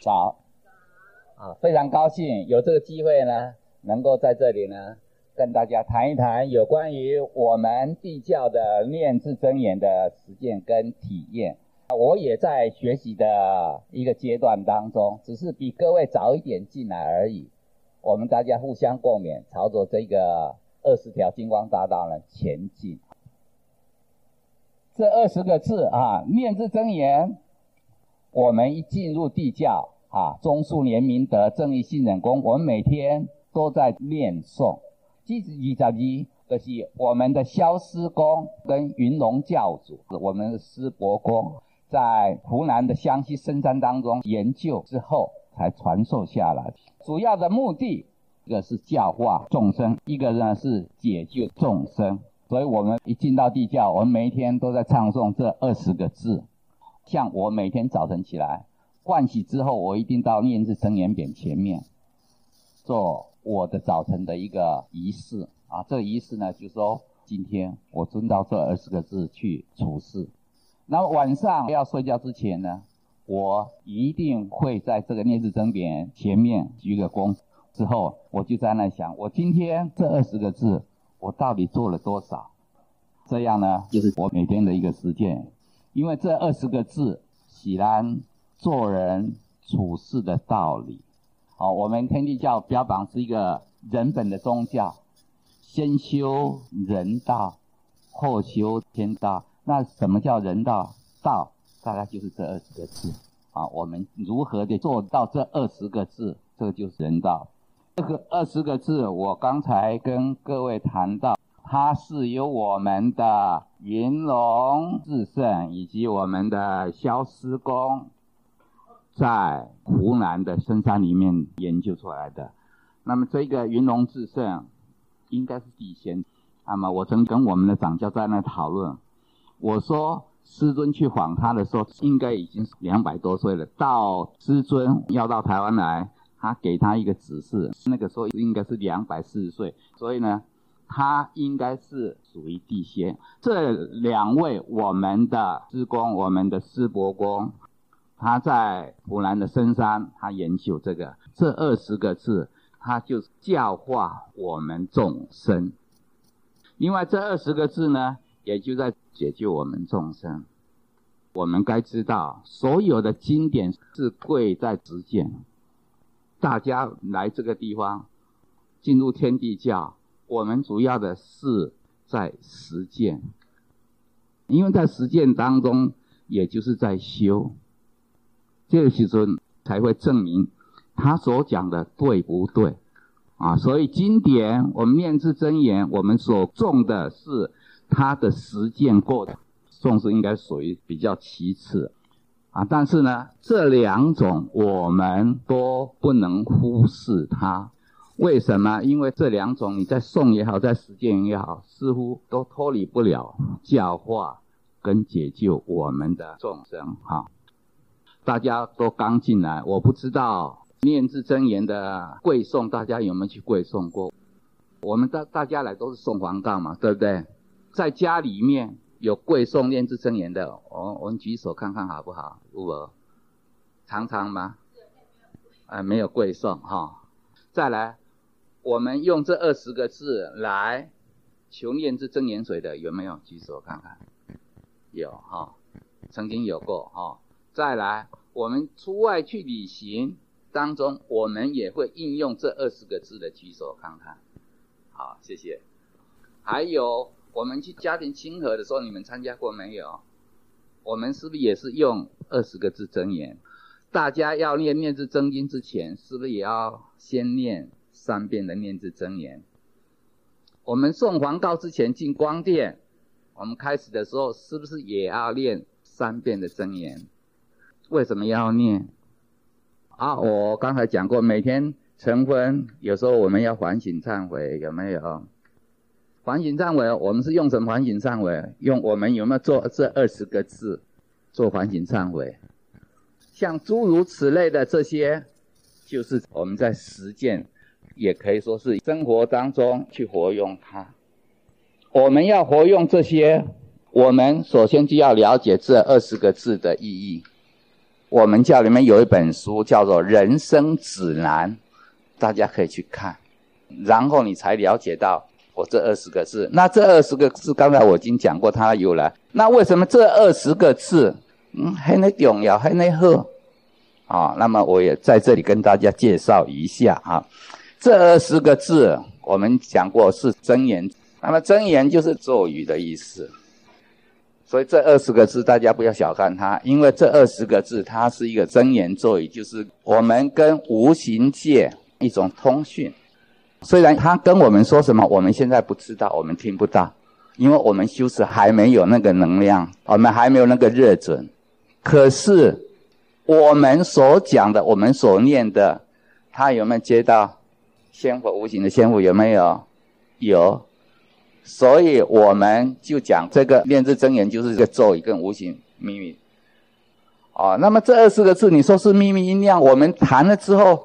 早，啊，非常高兴有这个机会呢，能够在这里呢跟大家谈一谈有关于我们地教的念字真言的实践跟体验。我也在学习的一个阶段当中，只是比各位早一点进来而已。我们大家互相共勉，朝着这个二十条金光大道呢前进。这二十个字啊，念字真言，我们一进入地教啊，忠恕怜悯德正义信忍功，我们每天都在念诵。即使二十二，就是我们的萧师公跟云龙教主，我们的师伯公，在湖南的湘西深山当中研究之后，才传授下来。主要的目的，一个是教化众生，一个呢是解救众生。所以我们一进到地教，我们每一天都在唱诵这二十个字。像我每天早晨起来盥洗之后，我一定到念字真言匾前面做我的早晨的一个仪式啊。这个仪式呢，就是说今天我遵照这二十个字去处事。那么晚上要睡觉之前呢，我一定会在这个念字真言前面鞠个躬，之后我就在那想，我今天这二十个字。我到底做了多少？这样呢，就是我每天的一个实践。因为这二十个字，显然做人处事的道理。好，我们天地教标榜是一个人本的宗教，先修人道，后修天道。那什么叫人道？道大概就是这二十个字。啊，我们如何的做到这二十个字？这个就是人道。这个二十个字，我刚才跟各位谈到，它是由我们的云龙至圣以及我们的萧师公在湖南的深山里面研究出来的。那么这个云龙至圣应该是地仙。那么我曾跟我们的掌教在那讨论，我说师尊去访他的时候，应该已经是两百多岁了。到师尊要到台湾来。他给他一个指示，那个时候应该是两百四十岁，所以呢，他应该是属于地仙。这两位我们的师公，我们的师伯公，他在湖南的深山，他研究这个这二十个字，他就教化我们众生。另外这二十个字呢，也就在解救我们众生。我们该知道，所有的经典是贵在实践。大家来这个地方，进入天地教，我们主要的是在实践，因为在实践当中，也就是在修，这个时候才会证明他所讲的对不对啊？所以经典我们念字真言，我们所重的是他的实践过程，重视应该属于比较其次。啊，但是呢，这两种我们都不能忽视它。为什么？因为这两种你在诵也好，在实践也好，似乎都脱离不了教化跟解救我们的众生。哈，大家都刚进来，我不知道念字真言的贵诵，大家有没有去贵诵过？我们大大家来都是诵黄道嘛，对不对？在家里面。有贵诵念字真言的，我我们举手看看好不好？如果常常吗？啊，没有贵诵哈。再来，我们用这二十个字来求念字真言水的有没有？举手看看。有哈，曾经有过哈。再来，我们出外去旅行当中，我们也会应用这二十个字的，举手看看。好，谢谢。还有。我们去家庭亲和的时候，你们参加过没有？我们是不是也是用二十个字真言？大家要念念字真经之前，是不是也要先念三遍的念字真言？我们送黄道之前进光殿，我们开始的时候是不是也要念三遍的真言？为什么要念？啊，我刚才讲过，每天晨昏，有时候我们要反省忏悔，有没有？反省忏悔，我们是用什么反省忏悔？用我们有没有做这二十个字做反省忏悔？像诸如此类的这些，就是我们在实践，也可以说是生活当中去活用它。我们要活用这些，我们首先就要了解这二十个字的意义。我们教里面有一本书叫做《人生指南》，大家可以去看，然后你才了解到我这二十个字。那这二十个字，刚才我已经讲过它的由来。那为什么这二十个字，嗯，很重要，很好？啊，那么我也在这里跟大家介绍一下啊。这二十个字，我们讲过是真言，那么真言就是咒语的意思。所以这二十个字，大家不要小看它，因为这二十个字，它是一个真言咒语，就是我们跟无形界一种通讯。虽然它跟我们说什么，我们现在不知道，我们听不到，因为我们修持还没有那个能量，我们还没有那个热准。可是我们所讲的，我们所念的，它有没有接到仙佛无形的仙佛？有没有？有。所以我们就讲这个念字真言，就是这个咒语跟无形秘密。哦，那么这二十个字，你说是秘密音量，我们谈了之后，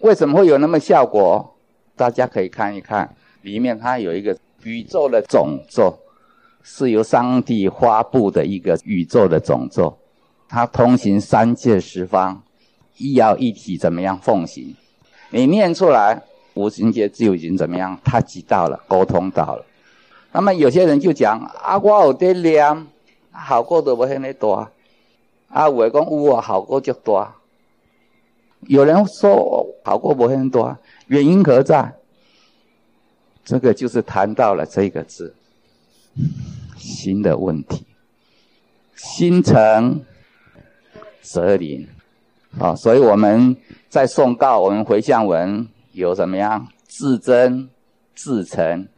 为什么会有那么效果？大家可以看一看，里面它有一个宇宙的总咒，是由上帝发布的一个宇宙的总咒，它通行三界十方，一妖一体怎么样奉行？你念出来，无形界就已经怎么样？他知道了，沟通到了。那么有些人就讲啊，我有在念，效果都不很那多。啊，有的讲有啊，效果就多。有人说效果不很多，原因何在？这个就是谈到了这个字，心的问题。心诚则灵啊，所以我们在送告，我们回向文有怎么样？自真自诚。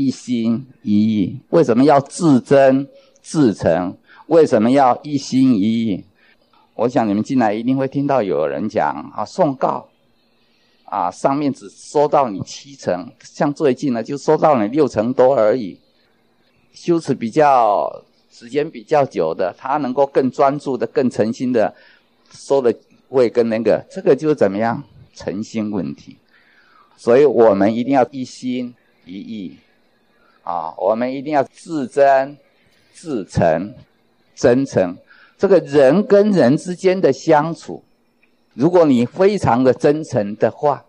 一心一意，为什么要自真自诚？为什么要一心一意？我想你们进来一定会听到有人讲啊，送告啊，上面只收到你七成，像最近呢就收到你六成多而已。修持比较时间比较久的，他能够更专注的、更诚心的收的会跟那个，这个就是怎么样诚心问题。所以我们一定要一心一意。啊，我们一定要自真、自诚、真诚。这个人跟人之间的相处，如果你非常的真诚的话，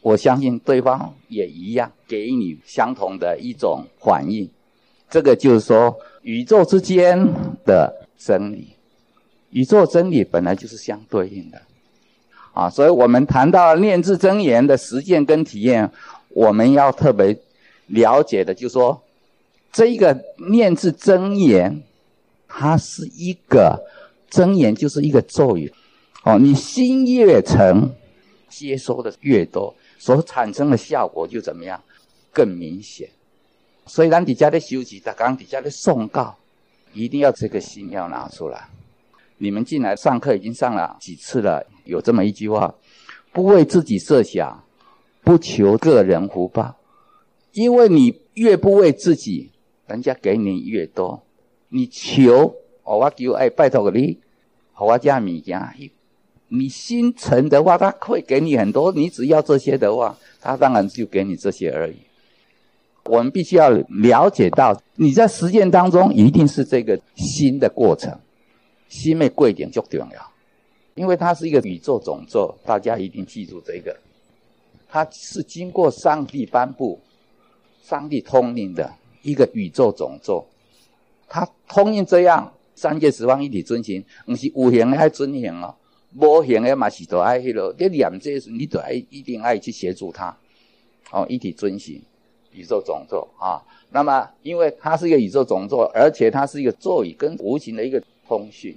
我相信对方也一样给你相同的一种反应。这个就是说，宇宙之间的真理，宇宙真理本来就是相对应的。啊，所以我们谈到念字真言的实践跟体验，我们要特别。了解的，就是说，这一个念字真言，它是一个真言，就是一个咒语。哦，你心越诚，接收的越多，所产生的效果就怎么样，更明显。所以，咱底下的修习，在刚底下的诵告，一定要这个心要拿出来。你们进来上课已经上了几次了，有这么一句话：不为自己设想，不求个人福报。因为你越不为自己，人家给你越多。你求，哦、我求，哎，拜托个你，我家米家，你心诚的话，他会给你很多。你只要这些的话，他当然就给你这些而已。我们必须要了解到，你在实践当中一定是这个心的过程，心没贵点就重要，因为它是一个宇宙总座，大家一定记住这个，它是经过上帝颁布。上帝通令的一个宇宙总座。它通令这样，三界十方一体遵行，不是有形的爱遵行哦，无形的嘛是都爱迄落。你念这时，你都爱一定爱去协助他，哦，一体遵行宇宙总座啊。那么，因为它是一个宇宙总座，而且它是一个座椅跟无形的一个通讯，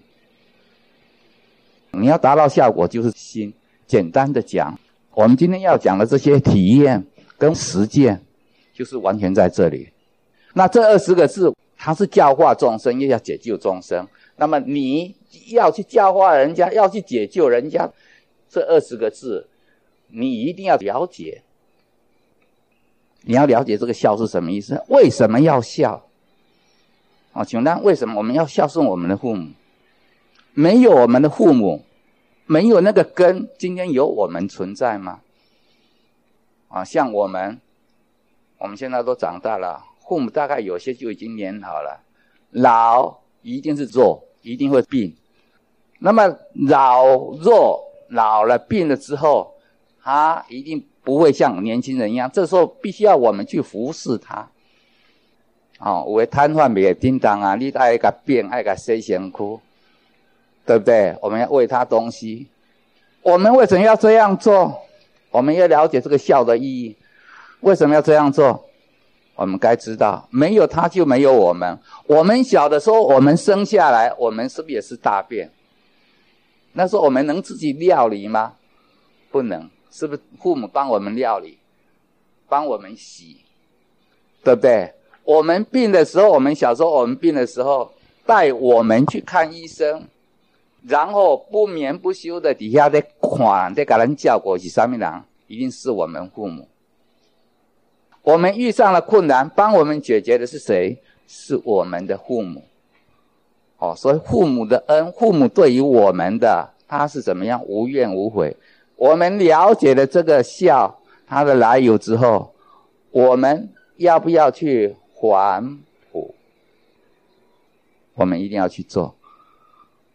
你要达到效果，就是心。简单的讲，我们今天要讲的这些体验跟实践。就是完全在这里，那这二十个字，它是教化众生，又要解救众生。那么你要去教化人家，要去解救人家，这二十个字，你一定要了解。你要了解这个笑是什么意思？为什么要笑？啊，请问为什么我们要孝顺我们的父母？没有我们的父母，没有那个根，今天有我们存在吗？啊，像我们。我们现在都长大了，父母大概有些就已经年老了，老一定是弱，一定会病。那么老弱老了病了之后，他一定不会像年轻人一样。这时候必须要我们去服侍他。哦，有的瘫痪袂叮当啊，你爱个病，爱个洗身躯，对不对？我们要喂他东西。我们为什么要这样做？我们要了解这个孝的意义。为什么要这样做？我们该知道，没有他就没有我们。我们小的时候，我们生下来，我们是不是也是大便？那时候我们能自己料理吗？不能，是不是父母帮我们料理，帮我们洗，对不对？我们病的时候，我们小时候我们病的时候，带我们去看医生，然后不眠不休的底下在看，在给人照顾是什么人？一定是我们父母。我们遇上了困难，帮我们解决的是谁？是我们的父母。哦，所以父母的恩，父母对于我们的，他是怎么样？无怨无悔。我们了解了这个孝，它的来由之后，我们要不要去？还卜，我们一定要去做，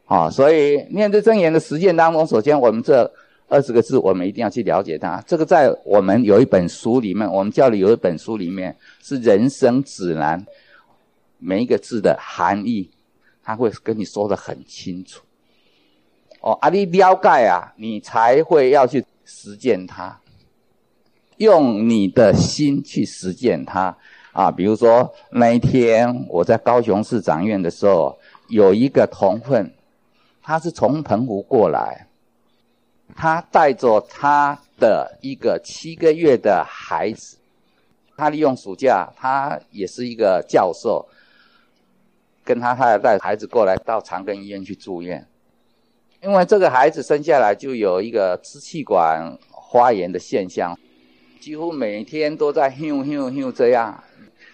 啊、所以面对真言的实践当中，首先我们这二十个字，我们一定要去了解它。这个在我们有一本书里面，我们教里有一本书里面是人生指南，每一个字的含义，他会跟你说的很清楚。哦，啊，你了解啊，你才会要去实践它，用你的心去实践它。啊，比如说那一天我在高雄市长院的时候，有一个同分，他是从澎湖过来，他带着他的一个七个月的孩子，他利用暑假，他也是一个教授，跟他太太带孩子过来到长庚医院去住院，因为这个孩子生下来就有一个支气管发炎的现象，几乎每天都在哼哼哼这样。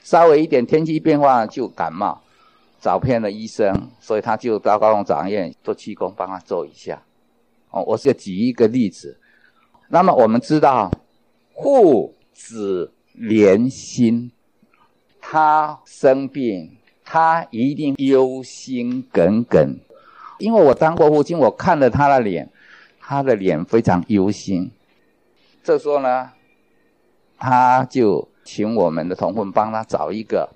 稍微一点天气变化就感冒，找遍了医生，所以他就到高雄长院做气功帮他做一下。哦，我是举一个例子。那么我们知道，父子连心，他生病，他一定忧心耿耿。因为我当过父亲，我看了他的脸，他的脸非常忧心。这时候呢，他就。请我们的同奋帮他找一个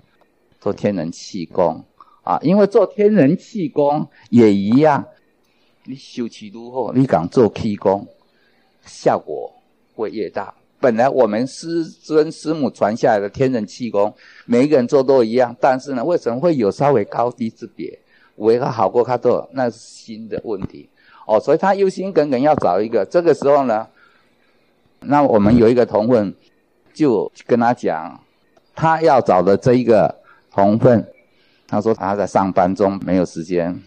做天人气功啊，因为做天人气功也一样，你修气如何，你敢做气功，效果会越大。本来我们师尊师母传下来的天人气功，每一个人做都一样，但是呢，为什么会有稍微高低之别？为何好过他做？那是心的问题哦。所以他忧心耿耿要找一个，这个时候呢，那我们有一个同奋。就跟他讲，他要找的这一个同奋，他说他在上班中没有时间。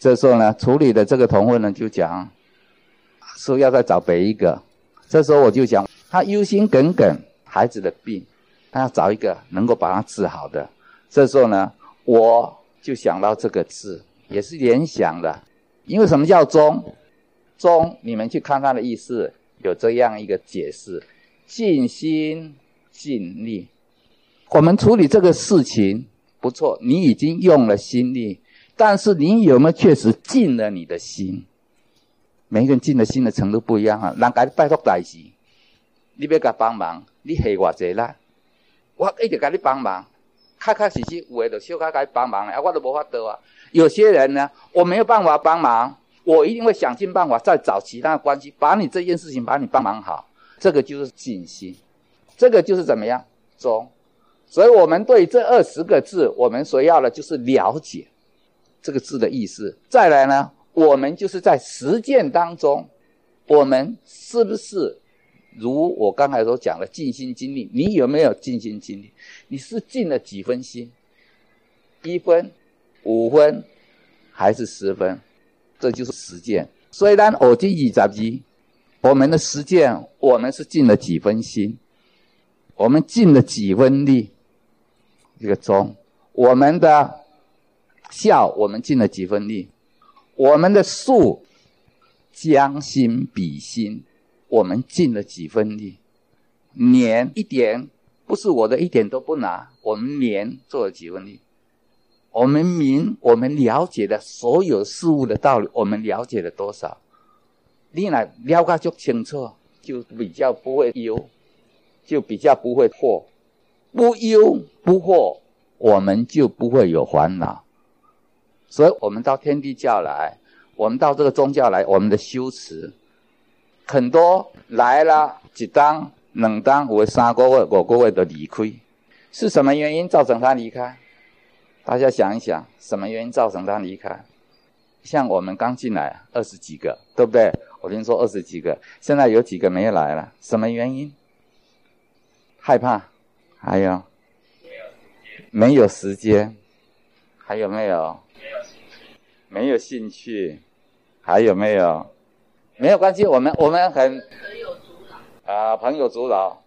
这时候呢，处理的这个同奋呢就讲，说要再找别一个。这时候我就讲，他忧心耿耿孩子的病，他要找一个能够把他治好的。这时候呢，我就想到这个字，也是联想的，因为什么叫忠？忠，你们去看他的意思，有这样一个解释。尽心尽力，我们处理这个事情不错，你已经用了心力，但是你有没有确实尽了你的心？每个人尽的心的程度不一样啊。人家拜托代志，你要给帮忙，你下我这啦，我一直给你帮忙，确确实实有的就小可给帮忙啊，我都无法得啊。有些人呢，我没有办法帮忙，我一定会想尽办法再找其他的关系，把你这件事情把你帮忙好。这个就是尽心，这个就是怎么样忠，所以我们对这二十个字，我们所要的就是了解这个字的意思。再来呢，我们就是在实践当中，我们是不是如我刚才所讲的尽心尽力？你有没有尽心尽力？你是尽了几分心？一分、五分还是十分？这就是实践。虽然我这二十字。我们的实践，我们是尽了几分心，我们尽了几分力，这个忠；我们的孝，我们尽了几分力；我们的术，将心比心，我们尽了几分力；年一点，不是我的一点都不拿，我们年做了几分力；我们明，我们了解的所有事物的道理，我们了解了多少？你来了解就清楚，就比较不会忧，就比较不会惑。不忧不惑，我们就不会有烦恼。所以，我们到天地教来，我们到这个宗教来，我们的修持很多来了，一当、两当，或三个月、五个月的离开，是什么原因造成他离开？大家想一想，什么原因造成他离开？像我们刚进来二十几个，对不对？我听说二十几个，现在有几个没来了，什么原因？害怕，还有没有时间？还有没有？没有兴趣？还有没有？没有关系，我们我们很朋友阻挠啊，朋友阻挠。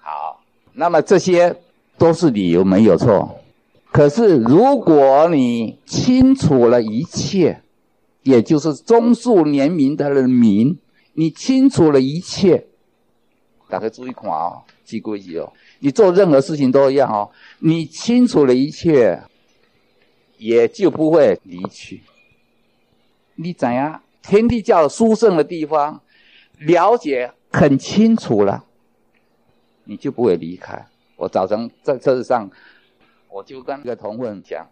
好，那么这些都是理由，没有错。可是，如果你清楚了一切，也就是中数年明德的明，你清楚了一切，大家注意看哦，记规矩哦。你做任何事情都一样哦。你清楚了一切，也就不会离去。你怎样？天地教殊胜的地方，了解很清楚了，你就不会离开。我早晨在车子上。我就跟那个同奋讲，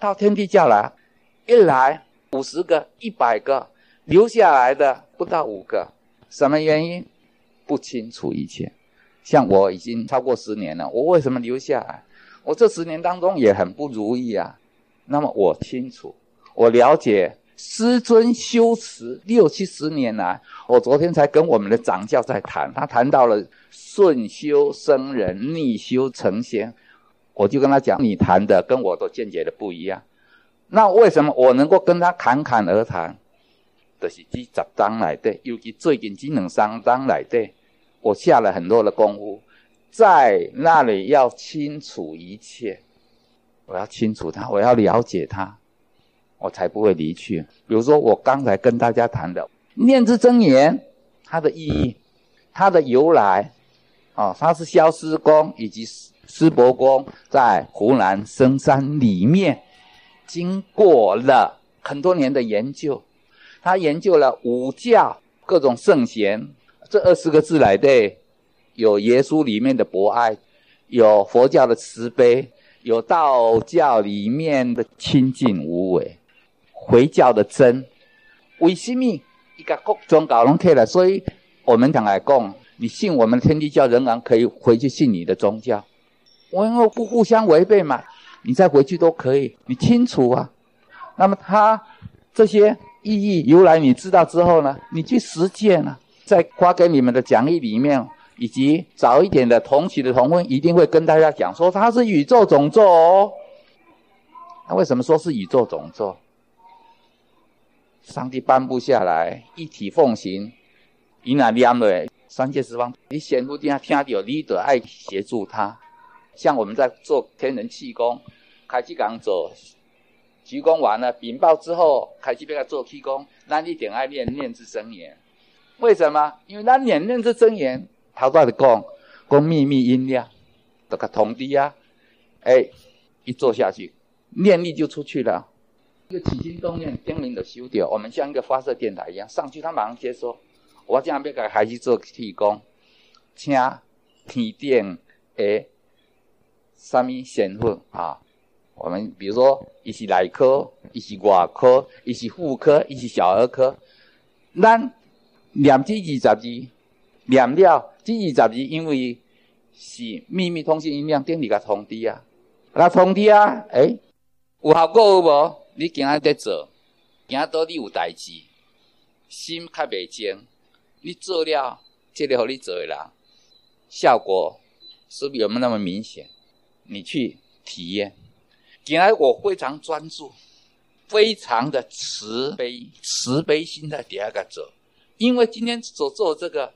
到天地教来，一来五十个、一百个，留下来的不到五个，什么原因？不清楚一切。像我已经超过十年了，我为什么留下来？我这十年当中也很不如意啊。那么我清楚，我了解师尊修持六七十年来，我昨天才跟我们的掌教在谈，他谈到了顺修生人，逆修成仙。我就跟他讲，你谈的跟我的见解的不一样。那为什么我能够跟他侃侃而谈？就是这十章来的，尤其最近这两三章来的，我下了很多的功夫，在那里要清楚一切，我要清楚他，我要了解他，我才不会离去。比如说我刚才跟大家谈的念之真言，它的意义，它的由来，哦，它是萧师公以及。师伯公在湖南深山里面，经过了很多年的研究，他研究了五教各种圣贤，这二十个字来的，有耶稣里面的博爱，有佛教的慈悲，有道教里面的清净无为，回教的真。为什么一个各种搞拢起来？所以我们讲来讲，你信我们天地教，仍然可以回去信你的宗教。我因为不互相违背嘛，你再回去都可以，你清楚啊。那么他这些意义由来你知道之后呢，你去实践啊，在发给你们的讲义里面，以及早一点的同期的同奋一定会跟大家讲说，它是宇宙总座哦。那为什么说是宇宙总座？上帝颁布下来，一体奉行，以那念的三界十方，你显不定听到，你得爱协助他。像我们在做天人气功，开始刚做，鞠躬完了禀报之后，开始要做气功，那一定爱念念兹真言。为什么？因为那念念兹真言，他在的讲讲秘密音量，这个通知啊，哎，一做下去，念力就出去了，一个起心动念，天灵的修掉。我们像一个发射电台一样，上去他马上接收。我这样要给孩子做气功，请天顶诶。什么先后啊？我们比如说，一是内科，一是外科，一是妇科，一是小儿科。咱念这二十字，念了这二十字，因为是秘密通信音量，电力个通知啊，个通知啊，诶、有效果有无？你今仔在做，今仔多你有代志，心较袂静，你做了，这个互你做的人，效果是不是有没有那么明显？你去体验，原来我非常专注，非常的慈悲，慈悲心在第二个走，因为今天所做这个，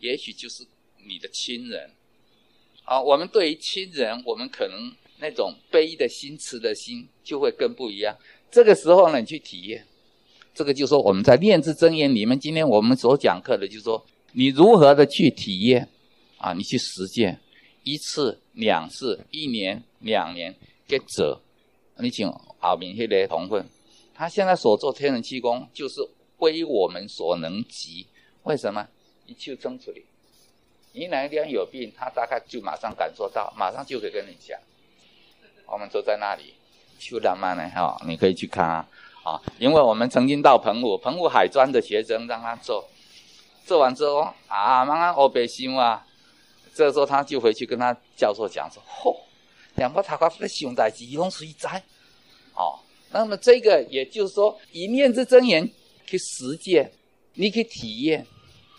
也许就是你的亲人，啊，我们对于亲人，我们可能那种悲的心、慈的心就会更不一样。这个时候呢，你去体验，这个就是说我们在念字真言里面，今天我们所讲课的，就是说你如何的去体验，啊，你去实践。一次、两次、一年、两年，给走，你请后面那个同分，他现在所做天人气功，就是归我们所能及。为什么？一气争出来，你哪一天有病，他大概就马上感受到，马上就可以跟你讲。我们坐在那里，秋浪漫呢，哈，你可以去看啊，啊，因为我们曾经到澎湖，澎湖海专的学生让他做，做完之后啊，慢慢欧北心啊，这时候他就回去跟他教授讲说，嚯，两个塔瓜夫的兄弟是龙水灾，哦，那么这个也就是说，一念之真言去实践，你可以体验。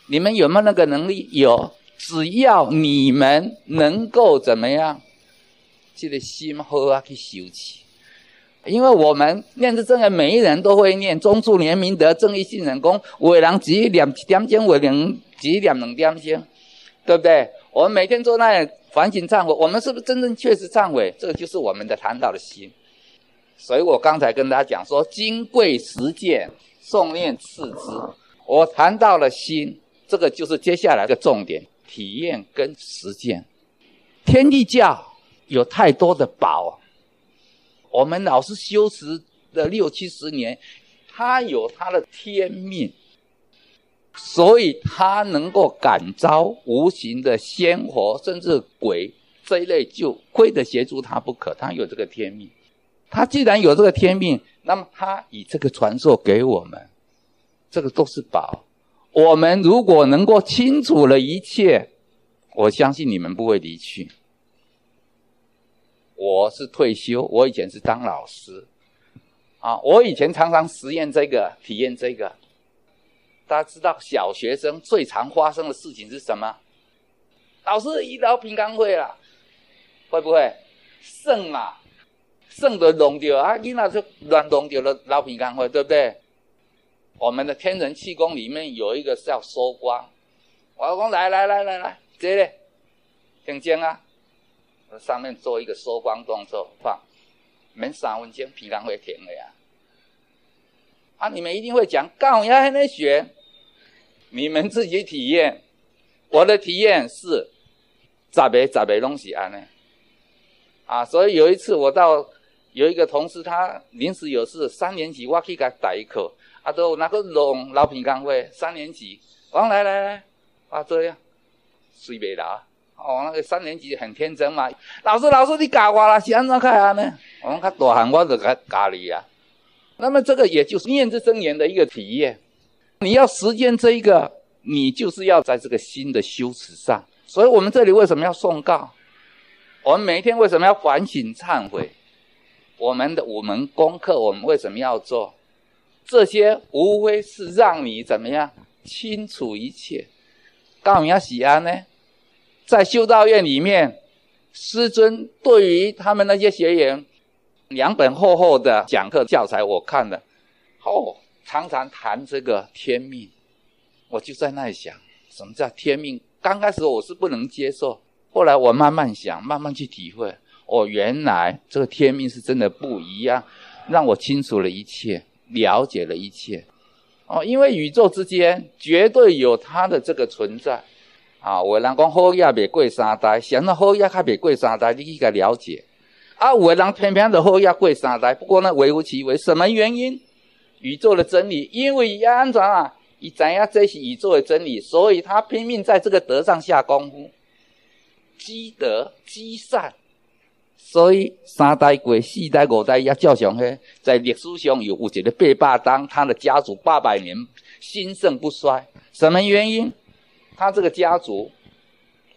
你们有没有那个能力？有，只要你们能够怎么样，这个心好啊去修起。因为我们念之真言，每一人都会念，忠恕怜悯德正义信人公，有的人只念一点钟，有的人只念两点钟，对不对？我们每天做那里反省忏悔，我们是不是真正确实忏悔？这个就是我们的谈到的心。所以我刚才跟大家讲说，金贵实践，诵念次之。我谈到了心。这个就是接下来的重点，体验跟实践。天地教有太多的宝，我们老师修持了六七十年，他有他的天命，所以他能够感召无形的仙佛甚至鬼这一类，就非得协助他不可。他有这个天命，他既然有这个天命，那么他以这个传授给我们，这个都是宝。我们如果能够清楚了一切，我相信你们不会离去。我是退休，我以前是当老师，啊，我以前常常实验这个，体验这个。大家知道小学生最常发生的事情是什么？老师一到平安会了，会不会剩嘛？剩的弄掉啊，囡仔就乱弄掉了老平安会，对不对？我们的天人气功里面有一个叫收光，我讲来来来来来，这里，听见啊？上面做一个收光动作，放，没三分钟，平常会停的呀。啊，你们一定会讲，干我要还能学？你们自己体验。我的体验是，咋别咋别东西啊呢？啊，所以有一次我到有一个同事，他临时有事，三年级我去给他带一课。啊，都那个龙老平刚会三年级，王来来来，啊这样，随便啦。哦，那个三年级很天真嘛。老师，老师，你教我啦，是安怎开啊呢？我讲他大汉，我就教教你啊。那么这个也就是念之真言的一个体验。你要实践这一个，你就是要在这个心的修持上。所以我们这里为什么要诵告？我们每一天为什么要反省忏悔？我们的五门功课，我们为什么要做？这些无非是让你怎么样清楚一切。告诉你要喜安呢，在修道院里面，师尊对于他们那些学员，两本厚厚的讲课教材我看了，哦，常常谈这个天命，我就在那里想，什么叫天命？刚开始我是不能接受，后来我慢慢想，慢慢去体会，哦，原来这个天命是真的不一样，让我清楚了一切。了解了一切，哦，因为宇宙之间绝对有它的这个存在，啊，有的人讲好嘢未过三代，想到好嘢还未过三代，你应该了解，啊，有的人偏偏的好嘢过三代，不过呢，微乎其微，什么原因？宇宙的真理，因为要安怎啊？伊知影这是宇宙的真理，所以他拼命在这个德上下功夫，积德积善。所以三代过，四代五代也照常嘿，在历史上有有一个八百当，他的家族八百年兴盛不衰。什么原因？他这个家族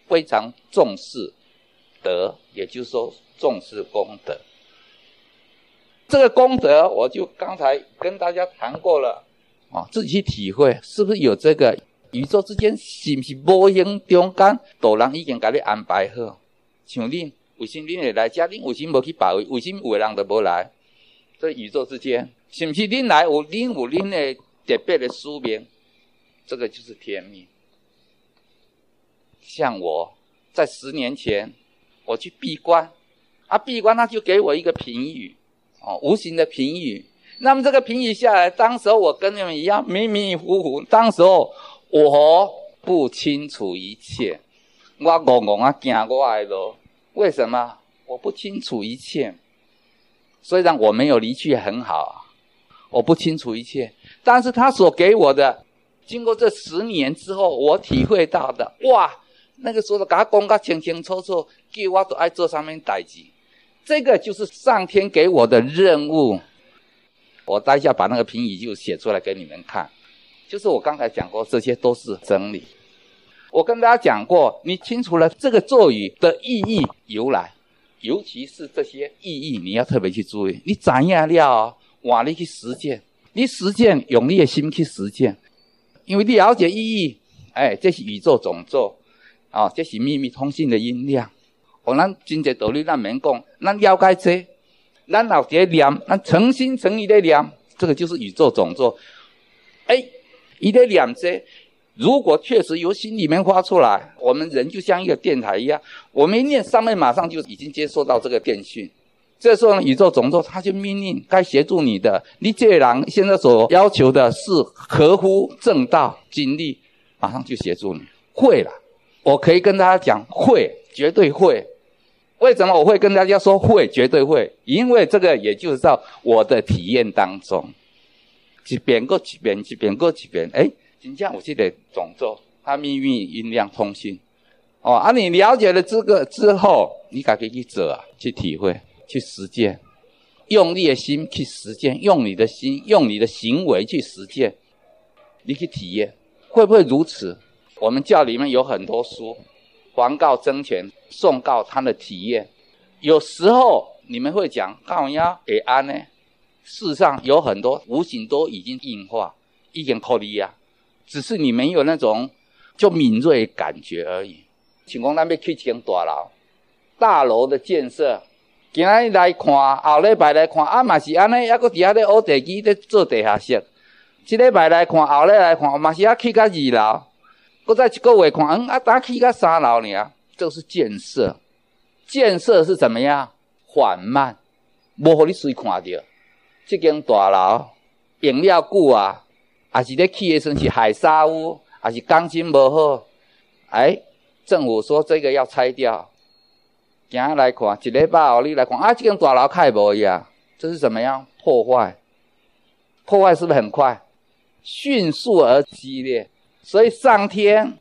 非常重视德，也就是说重视功德。这个功德，我就刚才跟大家谈过了啊，自己去体会，是不是有这个宇宙之间是不是无形中间，大人已经给你安排好，像你。为什么恁会来？家恁为什么无去别位？为什么有的人都无来？这宇宙之间，是不是恁来有恁有恁的特别的使命？这个就是天命。像我在十年前，我去闭关，啊，闭关他就给我一个评语，哦，无形的评语。那么这个评语下来，当时候我跟你们一样迷迷糊糊，当时候我不清楚一切，我戆戆啊行我的路。为什么我不清楚一切？虽然我没有离去很好，我不清楚一切，但是他所给我的，经过这十年之后，我体会到的，哇，那个时候给他讲个清清楚楚，叫我都爱做上面代志，这个就是上天给我的任务。我待一下把那个评语就写出来给你们看，就是我刚才讲过，这些都是真理。我跟大家讲过，你清楚了这个咒语的意义由来，尤其是这些意义，你要特别去注意。你怎样了，往里去实践，你实践用你的心去实践，因为你了解意义，哎，这是宇宙总咒，啊、这是秘密通信的音量。我咱真济道理，咱免讲，咱了解这。咱老爹念，咱诚心诚意的念，这个就是宇宙总座。哎，一的念这，如果确实由心里面发出来，我们人就像一个电台一样，我们一念上面马上就已经接收到这个电讯。这时候呢，宇宙总座他就命令该协助你的，你这人现在所要求的是合乎正道经历，马上就协助你。会了，我可以跟大家讲，会，绝对会。为什么我会跟大家说会？绝对会，因为这个也就是在我的体验当中，一遍过一遍，一遍过一遍，哎，真正我记得总咒，它秘密音量通信，哦，啊，你了解了这个之后，你可以去做啊，去体会，去实践，用你的心去实践，用你的心，用你的行为去实践，你去体验，会不会如此？我们教里面有很多书。还告争权，诵告他的体验。有时候你们会讲告呀给安呢？事实上有很多无形都已经硬化，已经脱离呀，只是你没有那种就敏锐感觉而已。请讲咱要去建大楼，大楼的建设，今日来看，后礼拜来看，啊嘛是安尼，抑搁伫遐咧挖地基咧做地下室。这礼拜来看，后礼拜来看，嘛是啊去到二楼。不再一个月看，嗯啊，打起个三楼呢？这是建设，建设是怎么样？缓慢，无互你随看到。这间大楼用了久啊，还是咧起的时是海沙屋，还是钢筋无好？哎，政府说这个要拆掉。今来看，一礼拜后你来看，啊，这间大楼开无呀？这是怎么样？破坏，破坏是不是很快？迅速而激烈。所以上天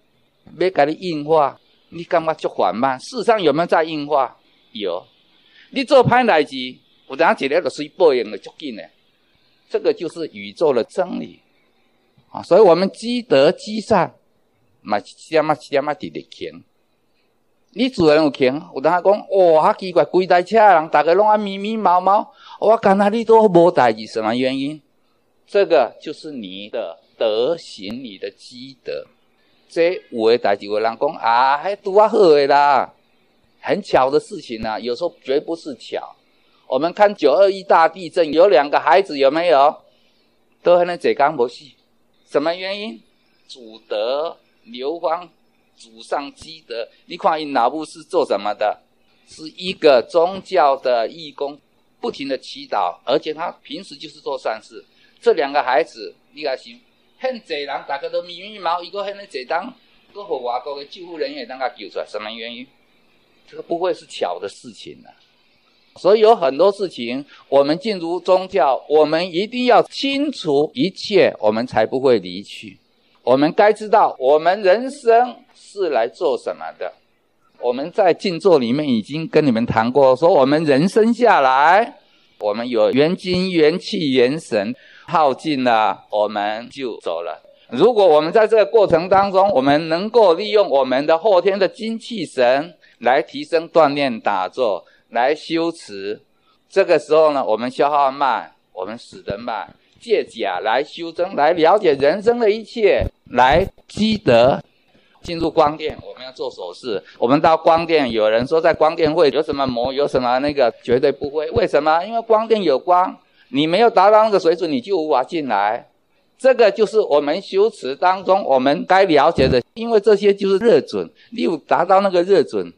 没给你硬化，你感觉就缓慢？事实上有没有在硬化？有。你做歹代志，我等下一日就随报应了，足紧的。这个就是宇宙的真理啊！所以我们积德积善，嘛点嘛点嘛直直勤。你主人有勤，我等下讲，哇，奇怪，规台车人，大家拢啊迷迷毛毛，我干那你都无代志，什么原因？这个就是你的。德行，你的积德，这有的代志，有人讲啊，还拄啊好的啦，很巧的事情啊，有时候绝不是巧。我们看九二一大地震，有两个孩子有没有？都还能解刚不死，什么原因？祖德流芳，祖上积德。你看，你老母是做什么的？是一个宗教的义工，不停的祈祷，而且他平时就是做善事。这两个孩子，你看行。很济人，大家都密密麻麻，一个很济当，个和外国的救护人员当他救出来，什么原因？这个不会是巧的事情啊！所以有很多事情，我们进入宗教，我们一定要清楚一切，我们才不会离去。我们该知道，我们人生是来做什么的。我们在静坐里面已经跟你们谈过，说我们人生下来，我们有元精、元气、元神。耗尽了，我们就走了。如果我们在这个过程当中，我们能够利用我们的后天的精气神来提升、锻炼、打坐，来修持，这个时候呢，我们消耗慢，我们死得慢。借假来修真，来了解人生的一切，来积德。进入光殿，我们要做手势。我们到光殿，有人说在光殿会有什么魔，有什么那个，绝对不会。为什么？因为光殿有光。你没有达到那个水准，你就无法进来。这个就是我们修持当中我们该了解的，因为这些就是热准。你有达到那个热准，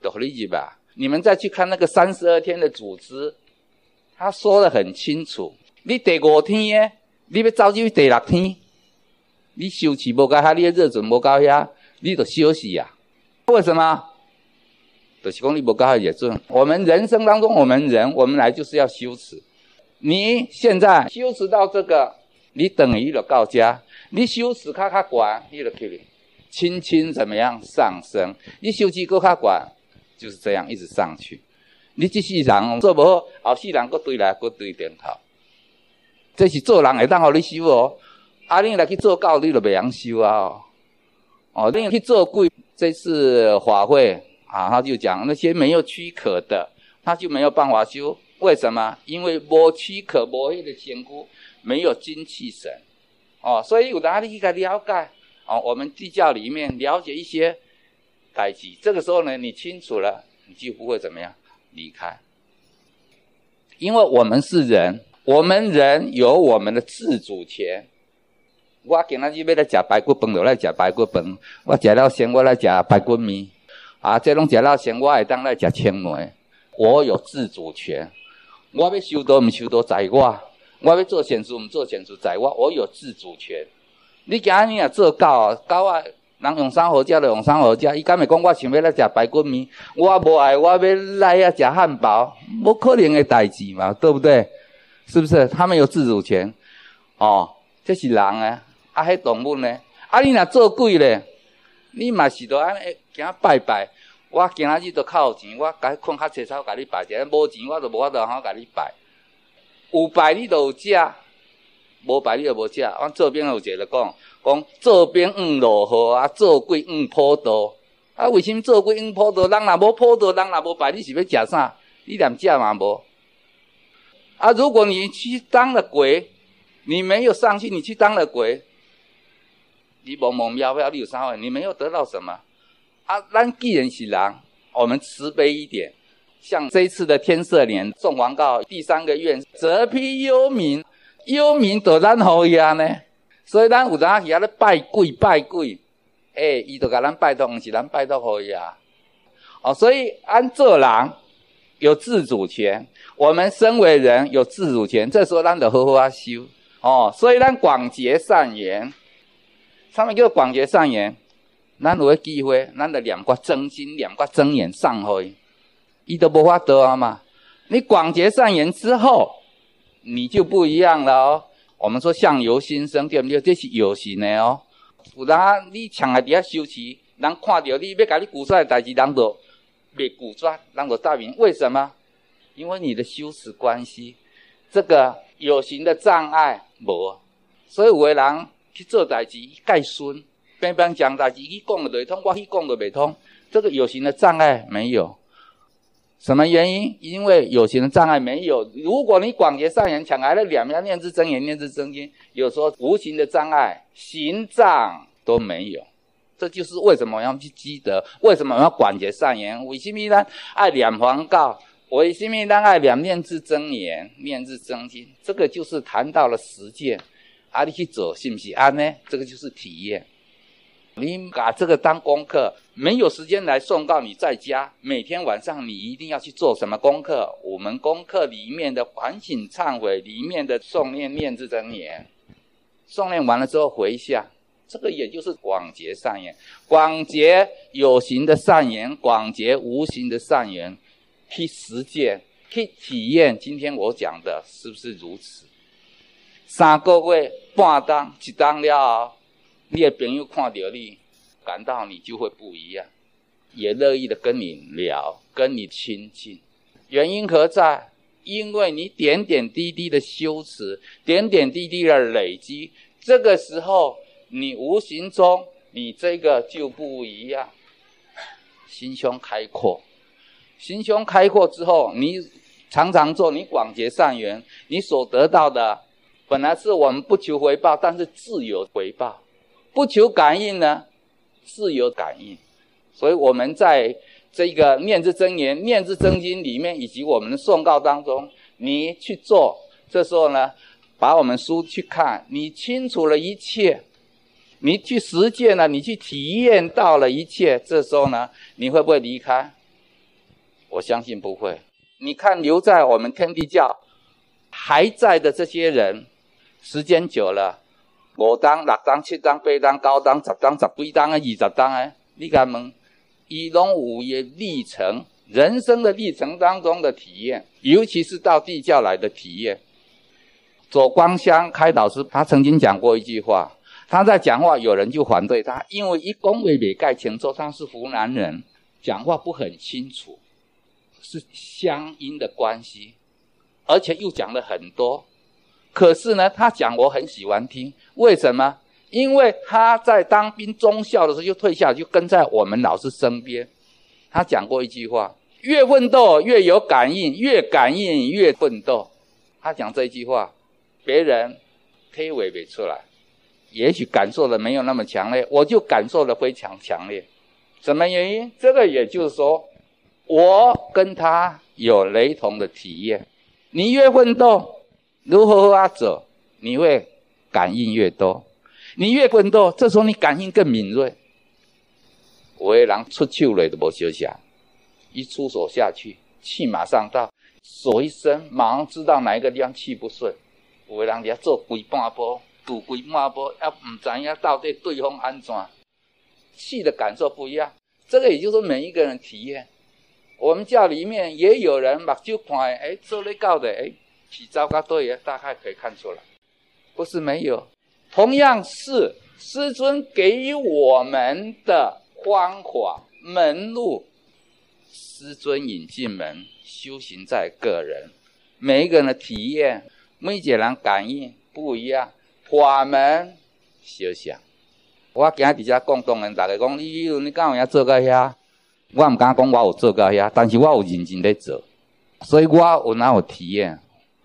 懂理解吧？你们再去看那个三十二天的组织，他说得很清楚。你第五天，你要走进去第六天，你修持不够，你的热准不够呀，你就休息呀。为什么？就是讲你无搞好也准。我们人生当中，我们人，我们来就是要修持。你现在修持到这个，你等于就到家。你修持较较悬，你就可以轻轻怎么样上升？你修持够较悬，就是这样一直上去。你这世人做不好，后世人搁对来搁对点头。这是做人会当互你修哦。啊，你来去做教，你就袂晓修啊。哦，你去做鬼，这次法会啊，他就讲那些没有躯壳的，他就没有办法修。为什么？因为无躯壳，无迄个仙姑，没有精气神。哦，所以有哪里去了解？哦，我们地窖里面了解一些代志，这个时候呢，你清楚了，你就不会怎么样离开。因为我们是人，我们人有我们的自主权。我今仔日要来吃排骨饭，就来吃排骨饭；我吃了先，我来吃排骨面。啊，这拢吃了先，我会当来吃青梅。我有自主权，我要修道，唔修道在我。我要做善事，唔做善事，在我，我有自主权。你今日若做狗，狗啊，人用啥好食就用啥好食。伊敢会讲我想要来食排骨面，我无爱，我要来啊食汉堡，无可能的代志嘛，对不对？是不是？他们有自主权。哦，这是人啊，啊，迄动物呢？啊，你若做鬼咧，你嘛是着安尼行拜拜。我今仔日都较有钱，我该困较济草，甲你拜者。无钱，我就无法度好甲你拜。有拜你就有食，无拜你就无食。阮做兵有一个讲，讲做兵五落雨啊，做鬼五普渡。啊，为什么做鬼五普渡？人若无普渡，人若无拜，你是要食啥？你连食嘛无。啊，如果你去当了鬼，你没有上去，你去当了鬼，你蒙蒙妙妙，你有啥？你没有得到什么。啊，咱既然是人，我们慈悲一点。像这一次的天赦年送王告第三个愿，泽披幽冥，幽冥都咱好呀呢。所以咱有当时啊咧拜鬼拜鬼，哎、欸，伊都甲咱拜托，毋是咱拜托好呀。哦，所以按做人有自主权，我们身为人有自主权，这时候咱得好好啊修。哦，所以咱广结善缘，上面叫广结善缘，咱有机会，咱得念过真心，念过真言上去。伊都无法得啊嘛！你广结善缘之后，你就不一样了哦。我们说相由心生，对不对？这是有形的哦。有当你强在底下修持，人看到你要甲你鼓出来的代志，人就别鼓出，人就答应。为什么？因为你的修持关系，这个有形的障碍无，所以有的人去做代志，盖孙，边边讲代志，伊讲的通，我去讲的未通，这个有形的障碍没有。什么原因？因为有形的障碍没有。如果你广结善缘，抢来了两面念兹真言，念兹真经，有时候无形的障碍，形障都没有。这就是为什么要去积德，为什么要广结善缘？为什么呢？爱两黄告，为什么呢？爱两念之真言，念之真经。这个就是谈到了实践，啊，你去做，信不信安呢？这个就是体验。你把这个当功课，没有时间来送到。你在家每天晚上，你一定要去做什么功课？我们功课里面的反省忏悔，里面的诵念念字真言，诵念完了之后回向，这个也就是广结善缘，广结有形的善缘，广结无形的善缘，去实践，去体验。今天我讲的是不是如此？三个月半当一当了。你的朋友看到你，感到你就会不一样，也乐意的跟你聊，跟你亲近。原因何在？因为你点点滴滴的修持，点点滴滴的累积，这个时候你无形中你这个就不一样，心胸开阔。心胸开阔之后，你常常做，你广结善缘，你所得到的本来是我们不求回报，但是自有回报。不求感应呢，自有感应，所以我们在这个念兹真言、念兹真经里面，以及我们的诵告当中，你去做，这时候呢，把我们书去看，你清楚了一切，你去实践了，你去体验到了一切，这时候呢，你会不会离开？我相信不会。你看留在我们天地教还在的这些人，时间久了。五当、六当、七当、八当、九当、十当、十几当啊，二十当啊，你敢问？伊拢有伊历程，人生的历程当中的体验，尤其是到地窖来的体验。左光香开导师他曾经讲过一句话，他在讲话，有人就反对他，因为一公为美盖前说他是湖南人，讲话不很清楚，是乡音的关系，而且又讲了很多。可是呢，他讲我很喜欢听，为什么？因为他在当兵中校的时候就退下，就跟在我们老师身边。他讲过一句话：越奋斗越有感应，越感应越奋斗。他讲这句话，别人体会不出来，也许感受的没有那么强烈，我就感受的非常强烈。什么原因？这个也就是说，我跟他有雷同的体验。你越奋斗，如何啊走，你会感应越多。你越奋斗，这时候你感应更敏锐。有的人出手了都无休息，一出手下去，气马上到，手一伸，马上知道哪一个地方气不顺。有的人要做规半波，赌规半波，也唔知影到底对方安怎，气的感受不一样。这个也就是每一个人体验。我们教里面也有人目睭看，哎，做得到的，哎，起招较对，大概可以看出来，不是没有。同样是师尊给予我们的方法门路，师尊引进门，修行在个人，每一个人的体验，每一个人感应不一样。法门修想，我今日在这共同人大家讲，你你敢有影做到遐？我唔敢讲我有做到遐，但是我有认真在做，所以我有哪有体验？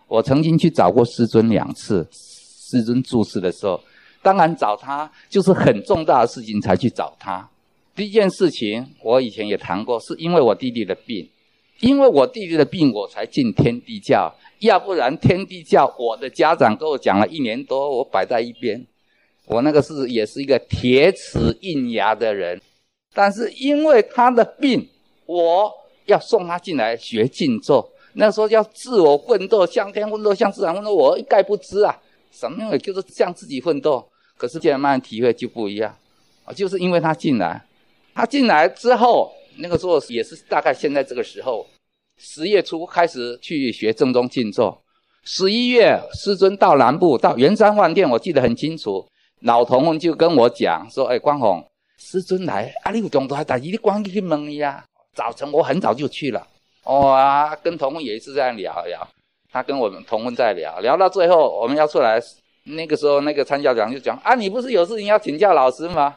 我曾经去找过师尊两次。师尊住世的时候，当然找他就是很重大的事情才去找他。第一件事情，我以前也谈过，是因为我弟弟的病，因为我弟弟的病，我才进天地教。要不然天地教，我的家长跟我讲了一年多，我摆在一边。我那个是也是一个铁齿硬牙的人，但是因为他的病，我要送他进来学静坐。那时候叫自我奋斗，向天奋斗，向自然奋斗，我一概不知啊。什么样就是向自己奋斗，可是现在慢慢体会就不一样啊！就是因为他进来，他进来之后，那个时候也是大概现在这个时候，十月初开始去学正宗静坐。十一月师尊到南部到圆山饭店，我记得很清楚。老同们就跟我讲说：“哎，光宏，师尊来，啊，你有中途还带你的关去问呀？”早晨我很早就去了，哦啊，跟同们也一直在聊聊。他跟我们同温在聊，聊到最后我们要出来，那个时候那个参教长就讲啊，你不是有事情要请教老师吗？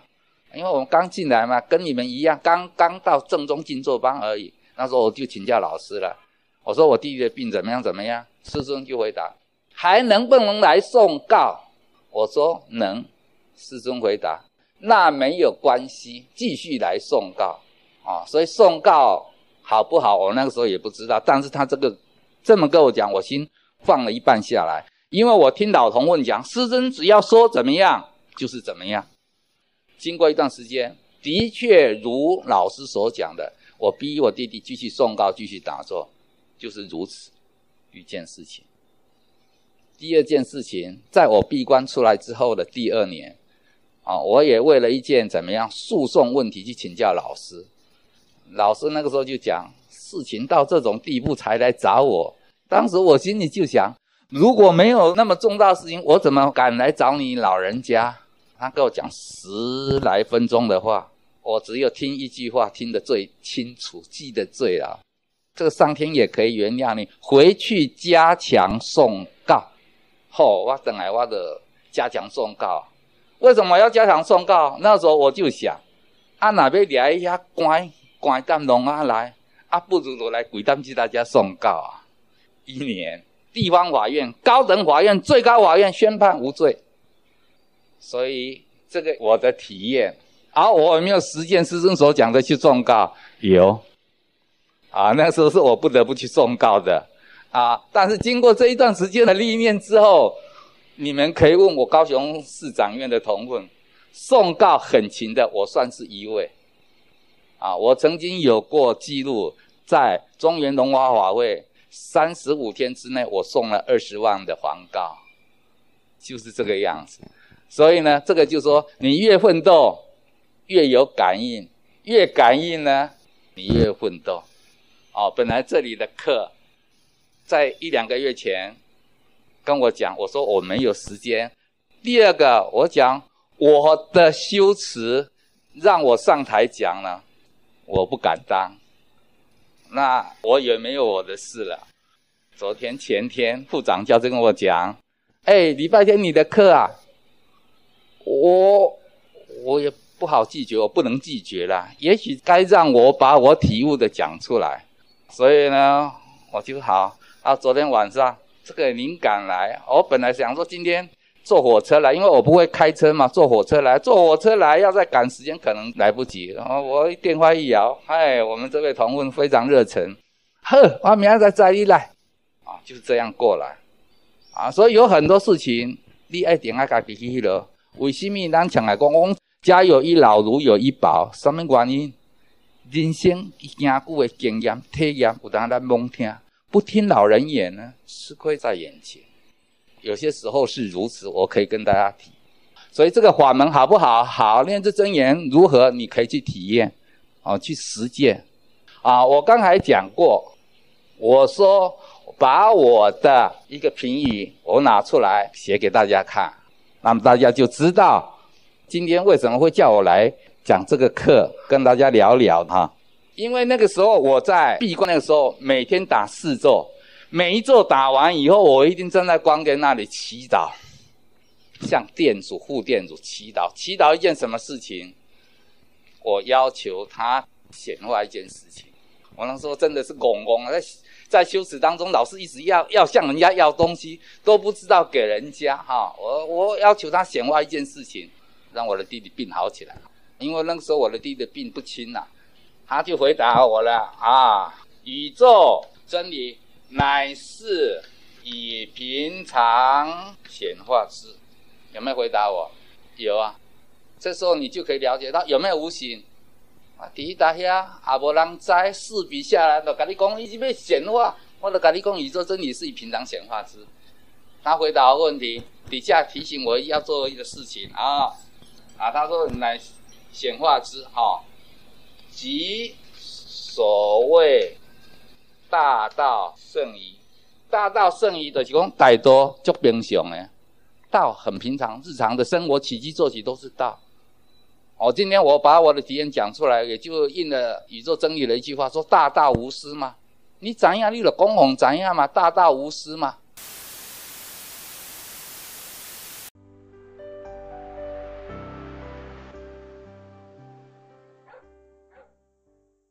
因为我们刚进来嘛，跟你们一样，刚刚到正宗静坐班而已。那时候我就请教老师了，我说我弟弟的病怎么样怎么样？师尊就回答，还能不能来送告？我说能。师尊回答，那没有关系，继续来送告啊。所以送告好不好？我那个时候也不知道，但是他这个。这么跟我讲，我心放了一半下来，因为我听老同问讲，师尊只要说怎么样就是怎么样。经过一段时间，的确如老师所讲的，我逼我弟弟继续诵告，继续打坐，就是如此一件事情。第二件事情，在我闭关出来之后的第二年，啊，我也为了一件怎么样诉讼问题去请教老师，老师那个时候就讲。事情到这种地步才来找我，当时我心里就想，如果没有那么重大事情，我怎么敢来找你老人家？他跟我讲十来分钟的话，我只有听一句话听得最清楚，记得最牢。这个上天也可以原谅你，回去加强诵告。吼、我等来我的加强诵告。为什么要加强诵告？那时候我就想，啊哪边来一下乖关丹龙啊来。啊，不如我来鬼当替大家送告啊！一年，地方法院、高等法院、最高法院宣判无罪。所以这个我的体验，啊，我有没有实践师尊所讲的去诵誥？有。啊，那时候是我不得不去诵誥的。啊，但是经过这一段时间的历练之后，你们可以问我高雄市长院的同奋，诵誥很勤的，我算是一位。啊，我曾经有过记录，在中原龙华法会三十五天之内，我送了二十万的黄誥，就是这个样子。所以呢，这个就是说，你越奋斗，越有感应，越感应呢，你越奋斗。哦，本来这里的课，在一两个月前跟我讲，我说我没有时间。第二个，我讲我的修辞让我上台讲了，我不敢当。那我也没有我的事了。昨天前天副长教就跟我讲，哎，礼拜天你的课啊，我我也不好拒绝，我不能拒绝了。也许该让我把我体悟的讲出来。所以呢，我就好。啊，昨天晚上这个灵感来，我本来想说今天坐火车来，因为我不会开车嘛，坐火车来，坐火车来要再赶时间，可能来不及。然后我电话一摇，哎，我们这位同问非常热忱，呵，我明天再载你来，啊，就是这样过来，啊，所以有很多事情你爱点爱家己去了。为什么咱常来讲，讲家有一老如有一宝，什么原因？人生经久的经验体验，有当咱懵听，不听老人言呢，吃亏在眼前。有些时候是如此，我可以跟大家提。所以这个法门好不好？好，念这真言如何？你可以去体验，啊，去实践。啊，我刚才讲过，我说把我的一个评语我拿出来写给大家看，那么大家就知道今天为什么会叫我来。讲这个课，跟大家聊聊哈。因为那个时候我在闭关那个时候，每天打四座，每一座打完以后，我一定站在光根那里祈祷，向店主、副店主祈祷，祈祷一件什么事情？我要求他显化一件事情。我那时候真的是公公在在修持当中，老是一直要要向人家要东西，都不知道给人家哈。我我要求他显化一件事情，让我的弟弟病好起来。因为那个时候我的弟弟病不轻呐、啊，他就回答我了啊，宇宙真理乃是以平常显化之，有没有回答我？有啊，这时候你就可以了解到有没有无形啊？第一大兄啊，无人知四笔下来都跟你讲，已经被显化，我都跟你讲，宇宙真理是以平常显化之。他回答问题底下提醒我要做一个事情啊啊，他说乃。显化之哈，即所谓大道圣仪。大道圣仪的是讲大多就平常诶，道很平常，日常的生活起居作息都是道。哦，今天我把我的体验讲出来，也就应了宇宙真理的一句话，说大道无私嘛。你怎样，你就讲红怎样嘛，大道无私嘛。